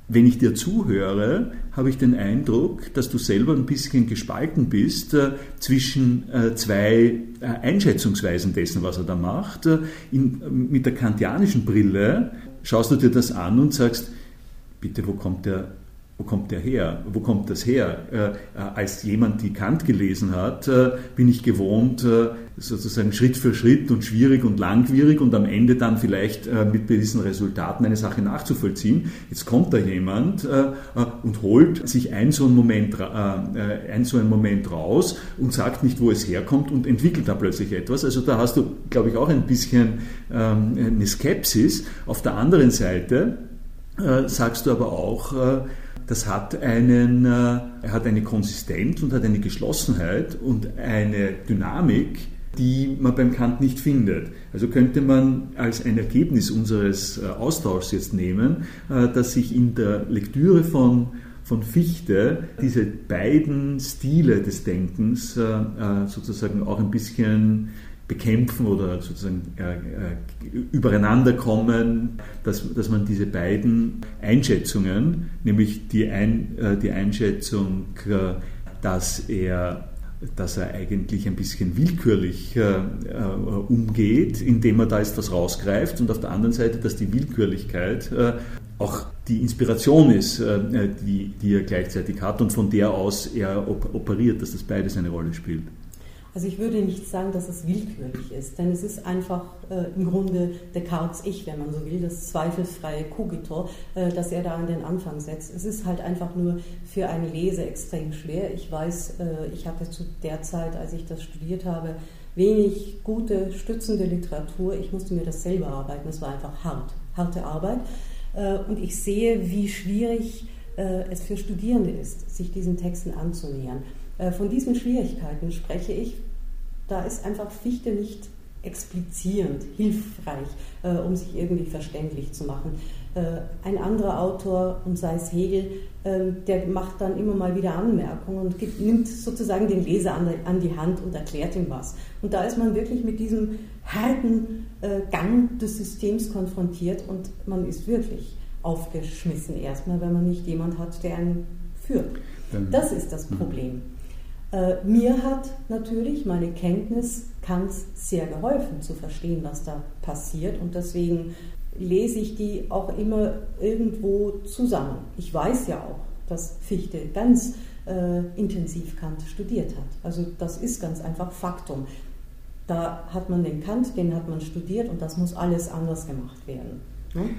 wenn ich dir zuhöre, habe ich den Eindruck, dass du selber ein bisschen gespalten bist äh, zwischen äh, zwei äh, Einschätzungsweisen dessen, was er da macht. Äh, in, mit der kantianischen Brille schaust du dir das an und sagst, bitte, wo kommt der wo kommt der her? Wo kommt das her? Äh, äh, als jemand, die Kant gelesen hat, äh, bin ich gewohnt, äh, sozusagen Schritt für Schritt und schwierig und langwierig und am Ende dann vielleicht äh, mit diesen Resultaten eine Sache nachzuvollziehen. Jetzt kommt da jemand äh, und holt sich ein so, ein Moment, ein so einen Moment raus und sagt nicht, wo es herkommt und entwickelt da plötzlich etwas. Also da hast du, glaube ich, auch ein bisschen ähm, eine Skepsis. Auf der anderen Seite sagst du aber auch, das hat, einen, äh, hat eine Konsistenz und hat eine Geschlossenheit und eine Dynamik, die man beim Kant nicht findet. Also könnte man als ein Ergebnis unseres äh, Austauschs jetzt nehmen, äh, dass sich in der Lektüre von, von Fichte diese beiden Stile des Denkens sozusagen auch ein bisschen bekämpfen oder sozusagen äh, äh, übereinander kommen, dass, dass man diese beiden Einschätzungen, nämlich die, ein, äh, die Einschätzung, äh, dass er dass er eigentlich ein bisschen willkürlich äh, umgeht, indem er da jetzt was rausgreift und auf der anderen Seite, dass die Willkürlichkeit äh, auch die Inspiration ist, äh, die, die er gleichzeitig hat und von der aus er op operiert, dass das beides eine Rolle spielt. Also ich würde nicht sagen, dass es willkürlich ist, denn es ist einfach äh, im Grunde Descartes Ich, wenn man so will, das zweifelsfreie Kogitor, äh, das er da an den Anfang setzt. Es ist halt einfach nur für einen Leser extrem schwer. Ich weiß, äh, ich hatte zu der Zeit, als ich das studiert habe, wenig gute, stützende Literatur. Ich musste mir das selber arbeiten. Es war einfach hart, harte Arbeit. Äh, und ich sehe, wie schwierig äh, es für Studierende ist, sich diesen Texten anzunähern. Äh, von diesen Schwierigkeiten spreche ich. Da ist einfach Fichte nicht explizierend, hilfreich, äh, um sich irgendwie verständlich zu machen. Äh, ein anderer Autor, und sei es Hegel, der macht dann immer mal wieder Anmerkungen und gibt, nimmt sozusagen den Leser an, an, die Hand und erklärt ihm was. Und da ist man wirklich mit diesem harten Gang des Systems konfrontiert und man ist wirklich aufgeschmissen erstmal, wenn man nicht jemand hat, der einen führt. Das ist das Problem. Äh, mir hat natürlich meine Kenntnis Kants sehr geholfen zu verstehen, was da passiert und deswegen lese ich die auch immer irgendwo zusammen. Ich weiß ja auch, dass Fichte ganz äh, intensiv Kant studiert hat. Also das ist ganz einfach Faktum. Da hat man den Kant, den hat man studiert und das muss alles anders gemacht werden. Ne?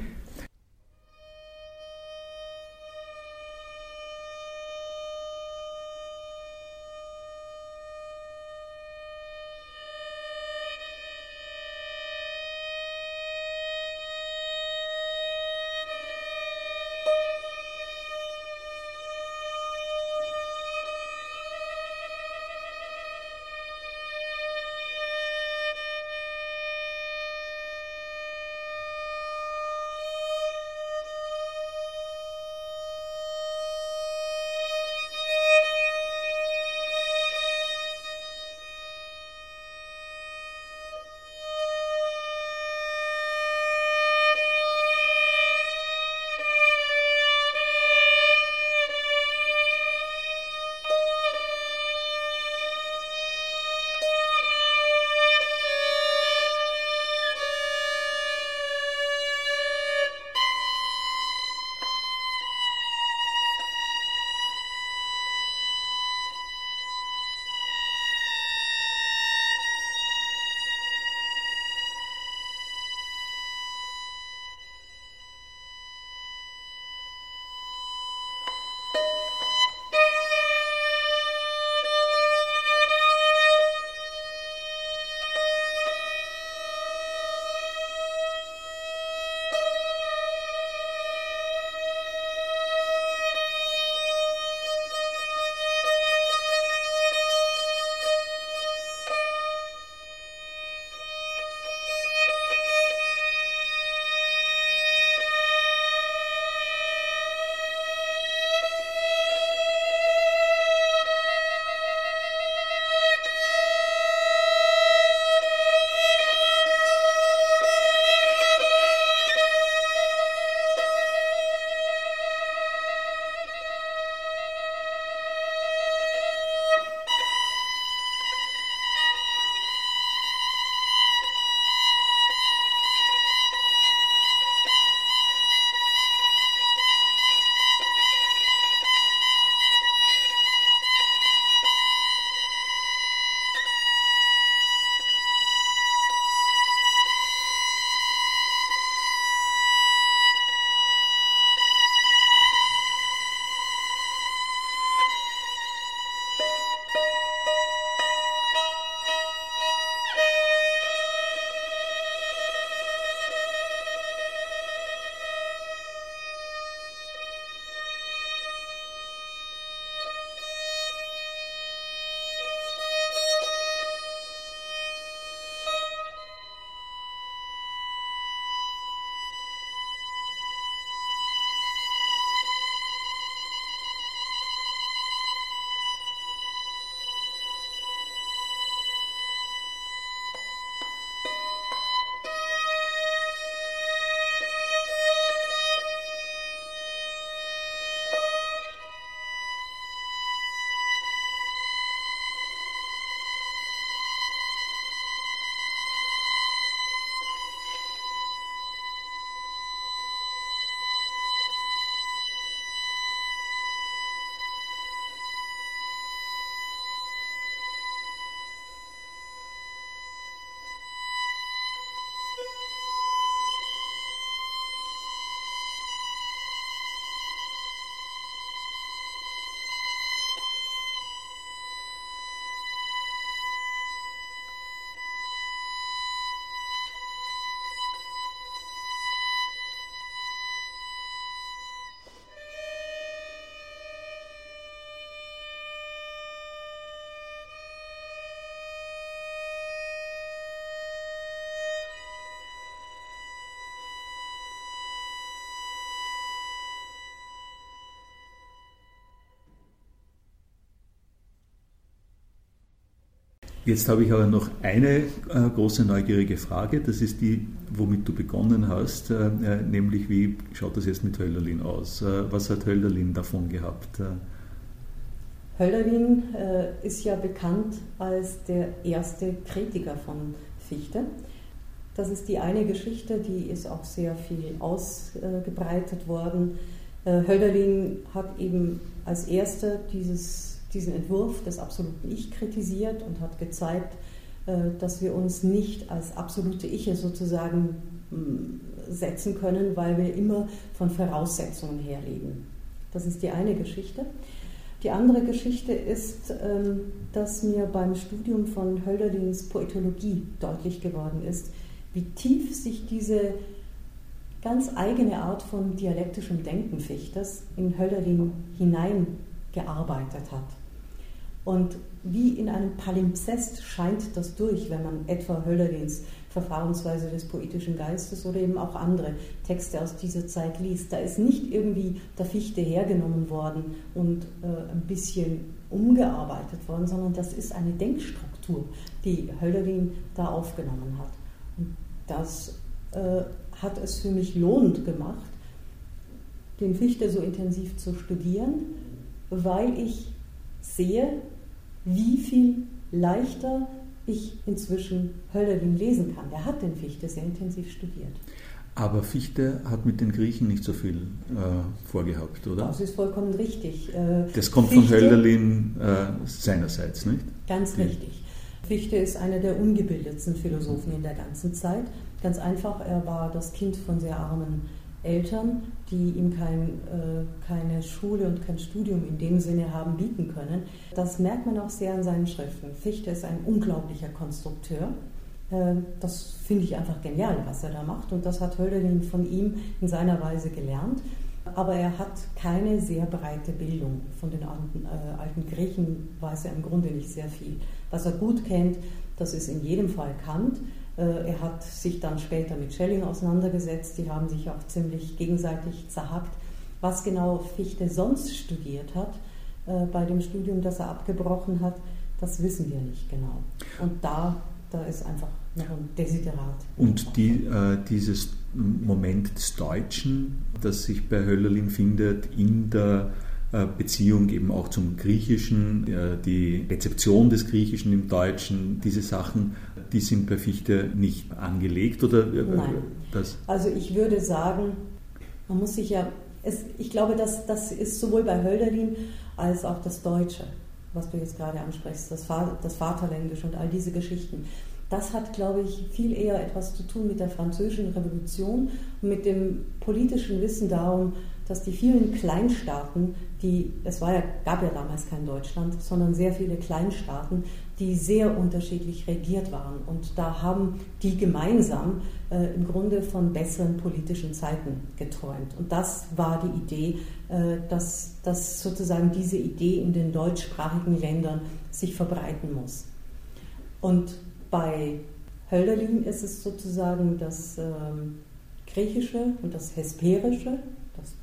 Jetzt habe ich aber noch eine äh, große neugierige Frage. Das ist die, womit du begonnen hast, äh, nämlich wie schaut das jetzt mit Hölderlin aus? Äh, was hat Hölderlin davon gehabt? Hölderlin ist ja bekannt als der erste Kritiker von Fichte. Das ist die eine Geschichte, die ist auch sehr viel ausgebreitet worden. Hölderlin hat eben als erster dieses diesen Entwurf des absoluten Ich kritisiert und hat gezeigt, äh, dass wir uns nicht als absolute Iche sozusagen mm, setzen können, weil wir immer von Voraussetzungen herleben. Das ist die eine Geschichte. Die andere Geschichte ist, ähm, dass mir beim Studium von Hölderlins Poetologie deutlich geworden ist, wie tief sich diese ganz eigene Art von dialektischem Denken Fichters in Hölderlin hineingearbeitet hat. Und wie in einem Palimpsest scheint das durch, wenn man etwa Hölderlins Verfahrensweise des poetischen Geistes oder eben auch andere Texte aus dieser Zeit liest. Da ist nicht irgendwie der Fichte hergenommen worden und äh, ein bisschen umgearbeitet worden, sondern das ist eine Denkstruktur, die Hölderlin da aufgenommen hat. Und das äh, hat es für mich lohnend gemacht, den Fichte so intensiv zu studieren, weil ich sehe, wie viel leichter ich inzwischen Hölderlin lesen kann. Der hat den Fichte sehr intensiv studiert. Aber Fichte hat mit den Griechen nicht so viel äh, vorgehabt, oder? Das ist vollkommen richtig. Äh, das kommt Fichte, von Hölderlin äh, seinerseits, nicht? Ganz Die. richtig. Fichte ist einer der ungebildetsten Philosophen in der ganzen Zeit. Ganz einfach, er war das Kind von sehr armen Eltern, die ihm kein, äh, keine Schule und kein Studium in dem Sinne haben bieten können. Das merkt man auch sehr an seinen Schriften. Fichte ist ein unglaublicher Konstrukteur. Äh, das finde ich einfach genial, was er da macht. Und das hat Hölderlin von ihm in seiner Weise gelernt. Aber er hat keine sehr breite Bildung. Von den alten, äh, alten Griechen weiß er im Grunde nicht sehr viel. Was er gut kennt, das ist in jedem Fall Kant. Äh, er hat sich dann später mit Schelling auseinandergesetzt, die haben sich auch ziemlich gegenseitig zerhackt. Was genau Fichte sonst studiert hat, äh, bei dem Studium, das er abgebrochen hat, das wissen wir nicht genau. Und da, da ist einfach ein Desiderat. Und die, äh, dieses Moment des Deutschen, das sich bei Höllerlin findet, in der äh, Beziehung eben auch zum Griechischen, die Rezeption des Griechischen im Deutschen, diese Sachen, die sind bei Fichte nicht angelegt oder äh, Nein. Das? Also ich würde sagen, man muss sich ja, es, ich glaube, dass das ist sowohl bei Hölderlin als auch das Deutsche, was du jetzt gerade ansprichst, das, das Vaterländische und all diese Geschichten. Das hat, glaube ich, viel eher etwas zu tun mit der französischen Revolution und mit dem politischen Wissen darum, dass die vielen Kleinstaaten, die, es war ja, gab ja damals kein Deutschland, sondern sehr viele Kleinstaaten, die sehr unterschiedlich regiert waren. Und da haben die gemeinsam äh, im Grunde von besseren politischen Zeiten geträumt. Und das war die Idee, äh, dass, dass sozusagen diese Idee in den deutschsprachigen Ländern sich verbreiten muss. Und bei Hölderlin ist es sozusagen das ähm, Griechische und das Hesperische, das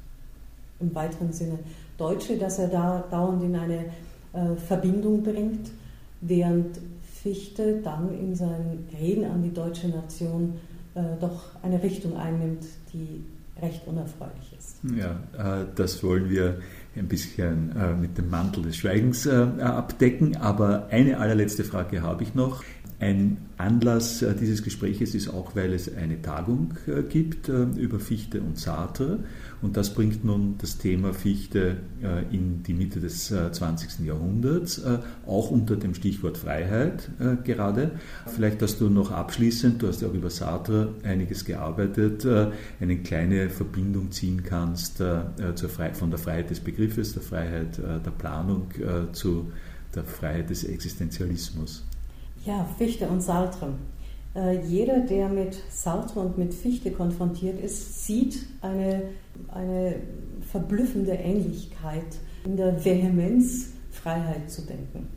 im weiteren Sinne Deutsche, das er da dauernd in eine äh, Verbindung bringt während Fichte dann in seinen Reden an die deutsche Nation äh, doch eine Richtung einnimmt, die recht unerfreulich ist. Ja, äh, das wollen wir ein bisschen äh, mit dem Mantel des Schweigens äh, abdecken. Aber eine allerletzte Frage habe ich noch. Ein Anlass äh, dieses Gespräches ist auch, weil es eine Tagung äh, gibt über Fichte und Sartre. Und das bringt nun das Thema Fichte in die Mitte des 20. Jahrhunderts, auch unter dem Stichwort Freiheit gerade. Vielleicht, dass du noch abschließend, du hast ja auch über Sartre einiges gearbeitet, eine kleine Verbindung ziehen kannst von der Freiheit des Begriffes, der Freiheit der Planung zu der Freiheit des Existenzialismus. Ja, Fichte und Sartre. Äh, jeder, der mit Sartre und mit Fichte konfrontiert ist, sieht eine, eine verblüffende Ähnlichkeit in der Vehemenz, Freiheit zu denken.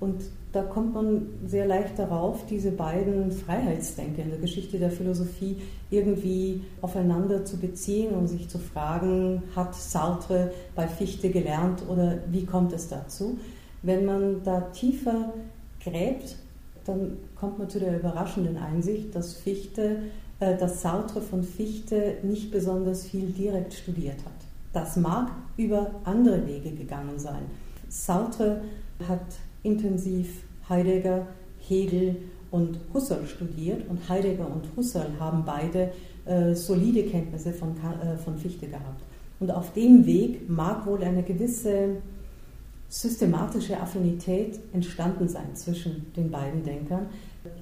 Und da kommt man sehr leicht darauf, diese beiden Freiheitsdenker in der Geschichte der Philosophie irgendwie aufeinander zu beziehen und sich zu fragen, hat Sartre bei Fichte gelernt oder wie kommt es dazu? Wenn man da tiefer gräbt, dann kommt man zu der überraschenden Einsicht, dass Fichte, äh, dass Sartre von Fichte nicht besonders viel direkt studiert hat. Das mag über andere Wege gegangen sein. Sartre hat intensiv Heidegger, Hegel und Husserl studiert und Heidegger und Husserl haben beide äh, solide Kenntnisse von, äh, von Fichte gehabt. Und auf dem Weg mag wohl eine gewisse systematische Affinität entstanden sein zwischen den beiden Denkern.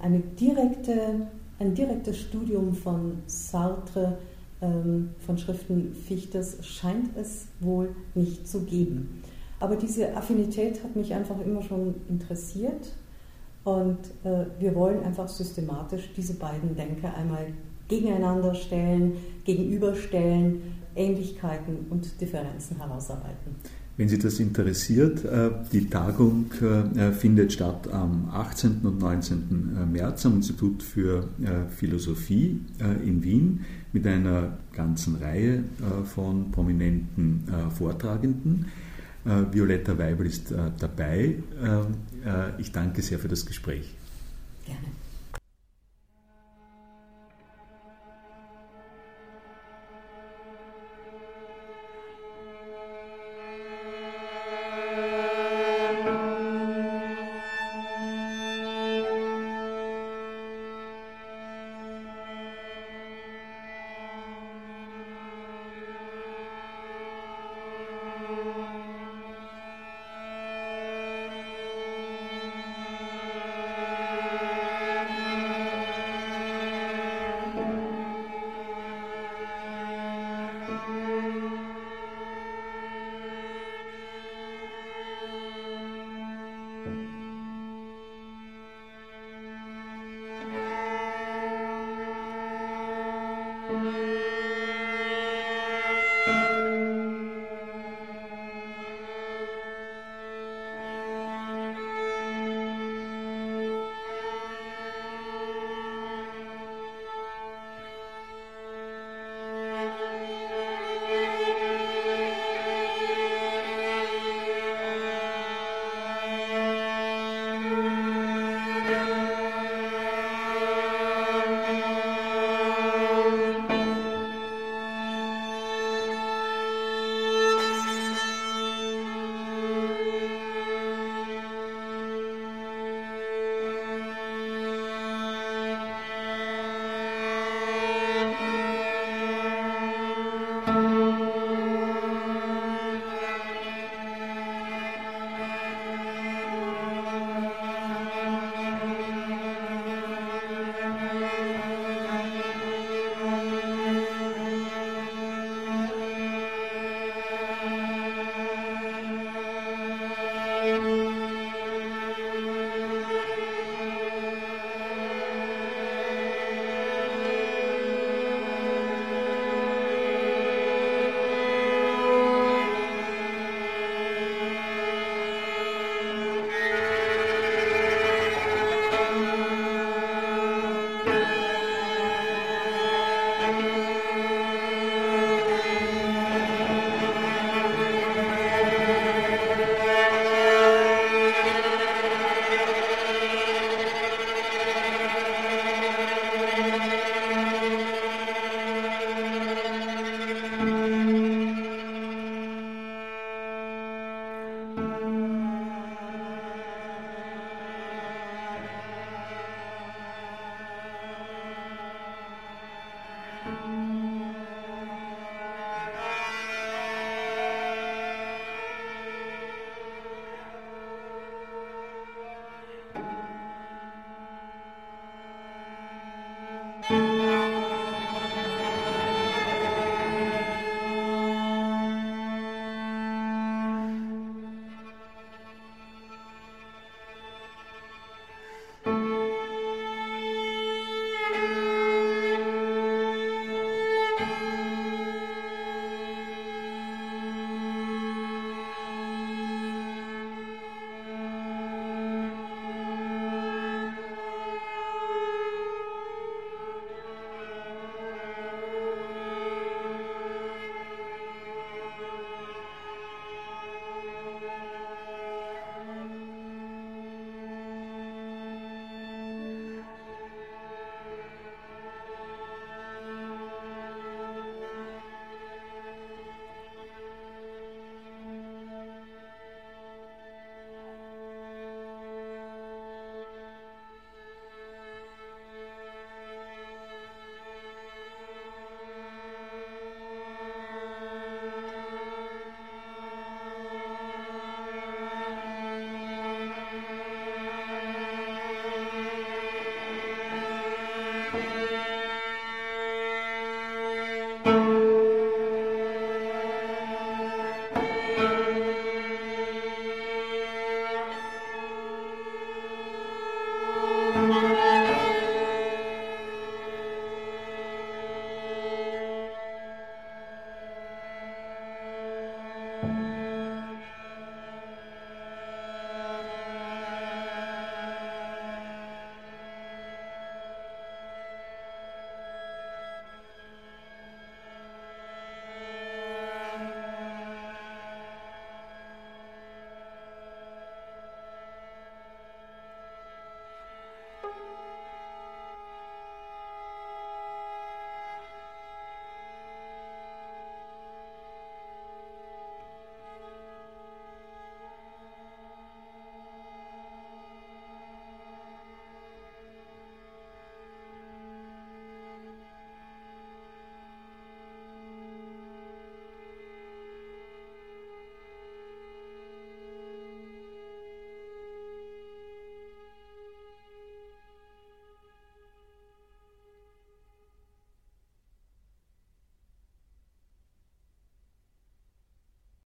Eine direkte, ein direktes Studium von Sartre, ähm, von Schriften Fichtes scheint es wohl nicht zu geben. Aber diese Affinität hat mich einfach immer schon interessiert und äh, wir wollen einfach systematisch diese beiden Denker einmal gegeneinander stellen, gegenüberstellen, Ähnlichkeiten und Differenzen herausarbeiten. Wenn Sie das interessiert, äh, die Tagung äh, findet statt am 18. und 19. Äh, März am Institut für Philosophie in Wien mit einer ganzen Reihe von prominenten Vortragenden. Violetta Weibel ist dabei. Ich danke sehr für das Gespräch. Gerne.